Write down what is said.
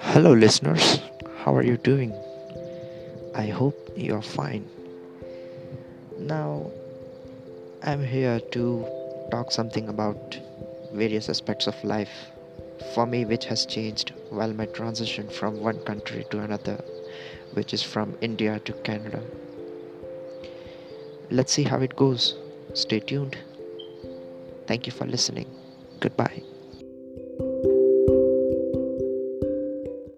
Hello, listeners. How are you doing? I hope you're fine. Now, I'm here to talk something about various aspects of life for me, which has changed while my transition from one country to another, which is from India to Canada. Let's see how it goes. Stay tuned. Thank you for listening. Goodbye.